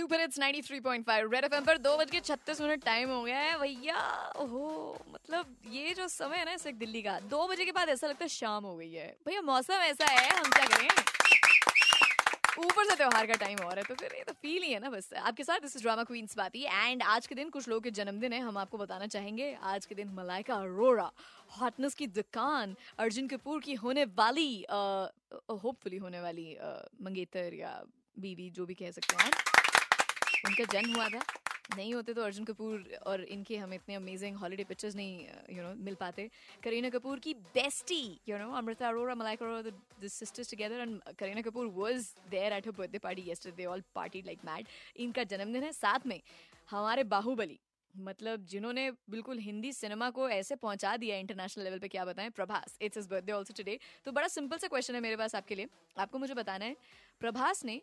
Super it's 93.5 red FM पर दो बज के छत्तीस मिनट टाइम हो गया है। भैया, ओहो मतलब ये जो समय है ना, इस दिल्ली का, दो बजे के बाद ऐसा लगता है शाम हो गई है। भैया, मौसम ऐसा है, हम क्या करें? ऊपर से त्योहार का टाइम और है तो फिर ये तो फील ही है ना बस। आपके साथ this is drama queen Swati and आज के दिन कुछ लोगों के जन्मदिन है, हम आपको बताना चाहेंगे। आज के दिन मलाइका अरोरा हॉटनेस की दुकान, अर्जुन कपूर की होने वाली होपफुली होने वाली मंगेतर या बीवी, जो भी कह सकते हैं। उनका जन्म हुआ था। नहीं होते तो अर्जुन कपूर और इनके हम इतने अमेजिंग हॉलीडे पिक्चर्स नहीं यू नो मिल पाते। करीना कपूर की bestie you know Amrita Arora Malaika Arora the sisters together and Kareena Kapoor was there at her birthday party yesterday all party like mad इनका जन्मदिन है साथ में हमारे बाहुबली मतलब जिन्होंने बिल्कुल हिंदी सिनेमा को ऐसे पहुँचा दिया इंटरनेशनल लेवल पे, क्या बताएँ? Prabhas it's is birthday also today तो बड़ा सिंपल सा क्वेश्चन है मेरे पास आपके लिए। आपको मुझे बताना है, प्रभास ने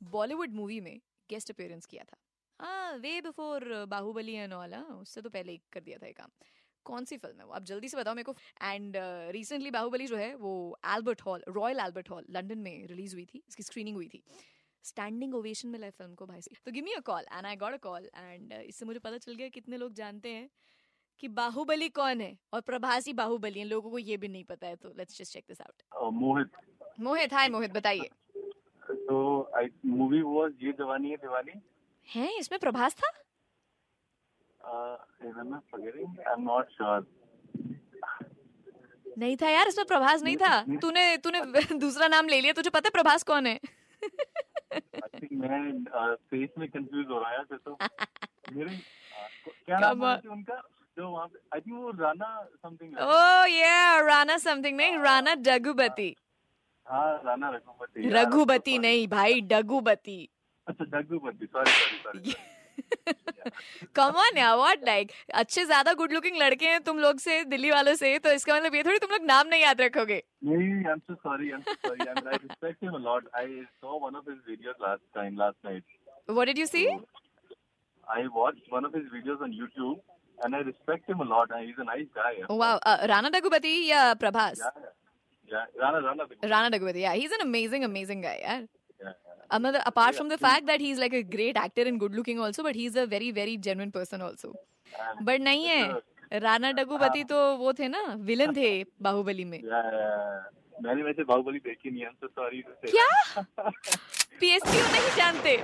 बॉलीवुड मूवी में गेस्ट अपेयरेंस किया था। हाँ way before Baahubali and all उससे तो पहले ही कर दिया था ये काम। कौन सी फ़िल्म है वो? आप जल्दी से बताओ मेरे को। एंड रिसेंटली बाहुबली जो है वो Albert Hall Royal Albert Hall London में रिलीज़ हुई थी इसकी स्क्रीनिंग हुई थी। स्टैंडिंग ओवेशन मिला है फ़िल्म को भाई से। तो give me a call and I got a call and इससे मुझे पता चल गया कितने लोग जानते हैं कि बाहुबली कौन है और प्रभासी बाहुबली है। लोगों को ये भी नहीं पता है तो let's just check this out Mohit Mohit hi Mohit बताइए। तो मूवी वाज ये जवानी है दीवानी। हैं इसमें प्रभास था? नहीं था यार इसमें प्रभास नहीं था। तूने तूने दूसरा नाम ले लिया तुझे पता है प्रभास कौन है? मैं फेस में कंफ्यूज हो रहा है तो। मेरे क्या नाम है उनका? जो वहाँ पे आई थिंक वो राणा समथिंग ओह या राणा समथिंग नहीं राणा डगुबती। हाँ राणा रघुपति रघुबती नहीं भाई डगुबती अच्छा Dagupati sorry sorry sorry come यार व्हाट लाइक अच्छे ज़्यादा गुड लुकिंग लड़के हैं तुम लोग से दिल्ली वालों से तो इसका मतलब ये थोड़ी तुम लोग नाम नहीं याद रखोगे नहीं I am so sorry I am so sorry I I respect him a lot I saw one of his videos last time last night what did you see I watched one of his videos on YouTube and I respect him a lot. He's a nice guy. Wow. Uh, Rana Dagubati या Prabhas Yeah, yeah. Rana, Rana. Rana Dagubati yeah he's an amazing amazing guy यार Yeah, yeah. Another, apart yeah. from the fact that he's like a great actor and good looking also but he's a very very genuine person also And but नहीं है राणा डगुबती तो वो थे ना villain थे बाहुबली में yeah, yeah. मैंने वैसे बाहुबली देखी नहीं है to say. क्या पीएसपी नहीं जानते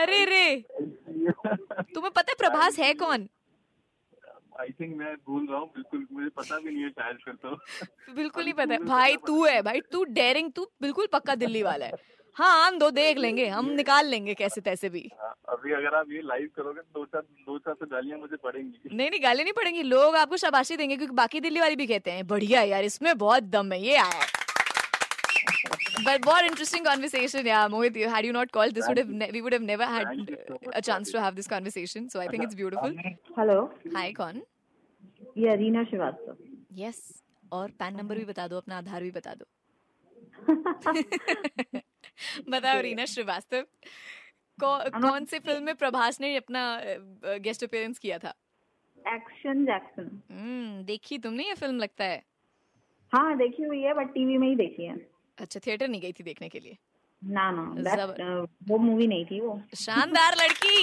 अरे रे तुम्हें पता है प्रभास है कौन आई थिंक मैं भूल रहा हूँ बिल्कुल मुझे पता भी नहीं है शायद फिर तो। बिल्कुल नहीं पता। है भाई तू है भाई तू डेयरिंग तू बिल्कुल पक्का दिल्ली वाला है। हाँ आन दो देख लेंगे हम निकाल लेंगे कैसे तैसे भी। हाँ, अभी अगर आप ये लाइव करोगे तो दो चार दो चार तो गालियाँ मुझे पड़ेंगी। नहीं नहीं गाली नहीं पड़ेंगी लोग आपको शाबाशी देंगे क्योंकि बाकी दिल्ली वाले भी कहते हैं बढ़िया यार इसमें बहुत दम है ये आया But what interesting conversation, yeah, Mohit. You, had you not called, this would have ne- we would have never had so a chance to have this conversation. So I think it's beautiful. Hello Hi, कौन? ये Arina Srivastava Yes. और PAN number भी बता दो अपना आधार भी बता दो बताओ रीना श्रीवास्तव कौ, कौन से फ़िल्म में प्रभास ने अपना गेस्ट अपीयरेंस किया था एक्शन जैक्सन हम्म देखी तुमने ये फ़िल्म लगता है हाँ देखी हुई है बट टीवी में ही देखी है अच्छा थिएटर नहीं गई थी देखने के लिए? ना ना uh, वो मूवी नहीं थी वो। शानदार लड़की!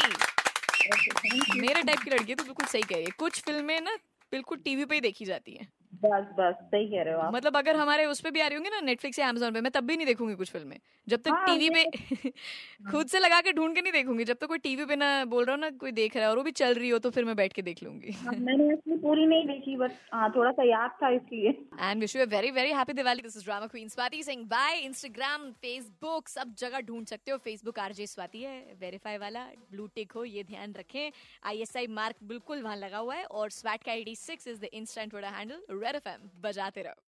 मेरे टाइप की लड़की है तो बिल्कुल सही कह रही है। कुछ फ़िल्में ना बिल्कुल टीवी पे ही देखी जाती हैं। बस बस सही कह रहे हो आप। मतलब अगर हमारे उस पर भी आ रही होंगी ना नेटफ्लिक्स या अमेजोन पे मैं तब भी नहीं देखूँगी कुछ फ़िल्में। जब तक हाँ, टीवी पे खुद से लगा के ढूंढ के नहीं देखूँगी जब तक कोई टीवी पे ना बोल रहा हो ना कोई देख रहा है और वो भी चल रही हो तो फिर मैं बैठ के देख लूँगी। हाँ, मैंने पूरी नहीं देखी बट हाँ थोड़ा सा याद था इसलिए। And wish you very very happy Diwali this is drama queen Swati Singh bye Instagram Facebook सब जगह ढूंढ सकते हो। फेसबुक आरजे स्वाति है वेरीफाई वाला ब्लू टिक हो ये ध्यान रखें। आईएसआई मार्क बिल्कुल वहाँ लगा हुआ है और स्वैट का ID six is the instant Twitter handle Red FM बजाते रहो।